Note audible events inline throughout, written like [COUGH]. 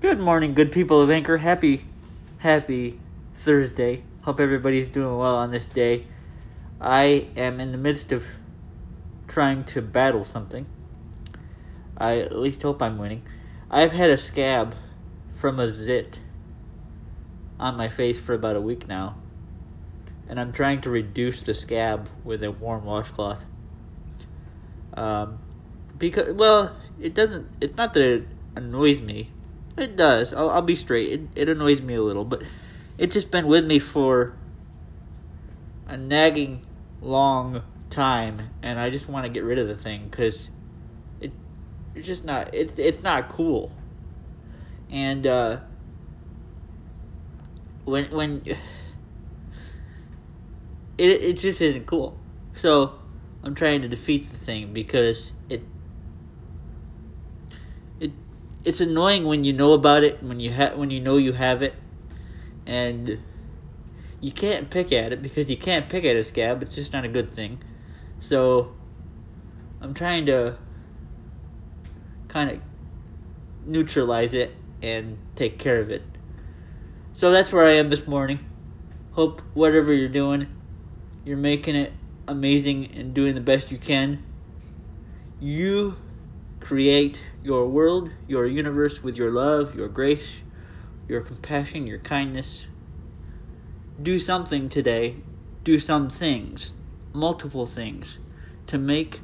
Good morning, good people of Anchor. Happy, happy Thursday. Hope everybody's doing well on this day. I am in the midst of trying to battle something. I at least hope I'm winning. I've had a scab from a zit on my face for about a week now. And I'm trying to reduce the scab with a warm washcloth. Um, because, well, it doesn't, it's not that it annoys me. It does. I'll, I'll be straight. It, it annoys me a little, but it's just been with me for a nagging long time, and I just want to get rid of the thing because it it's just not it's it's not cool. And uh, when when [SIGHS] it it just isn't cool. So I'm trying to defeat the thing because it it it's annoying when you know about it when you ha- when you know you have it and you can't pick at it because you can't pick at a scab. It's just not a good thing. So I'm trying to kind of neutralize it and take care of it. So that's where I am this morning. Hope whatever you're doing, you're making it amazing and doing the best you can. You create your world, your universe with your love, your grace, your compassion, your kindness. Do something today. Do some things, multiple things, to make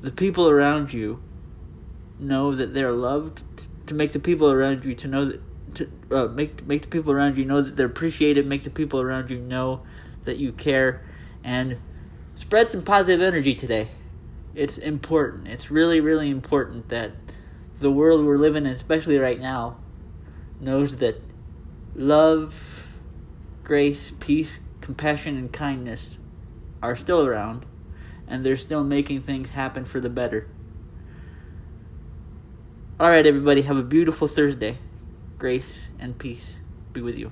the people around you know that they're loved, to make the people around you to know that to uh, make make the people around you know that they're appreciated, make the people around you know that you care, and spread some positive energy today. It's important. It's really really important that the world we're living in, especially right now, knows that love, grace, peace, compassion, and kindness are still around, and they're still making things happen for the better. All right, everybody, have a beautiful Thursday. Grace and peace be with you.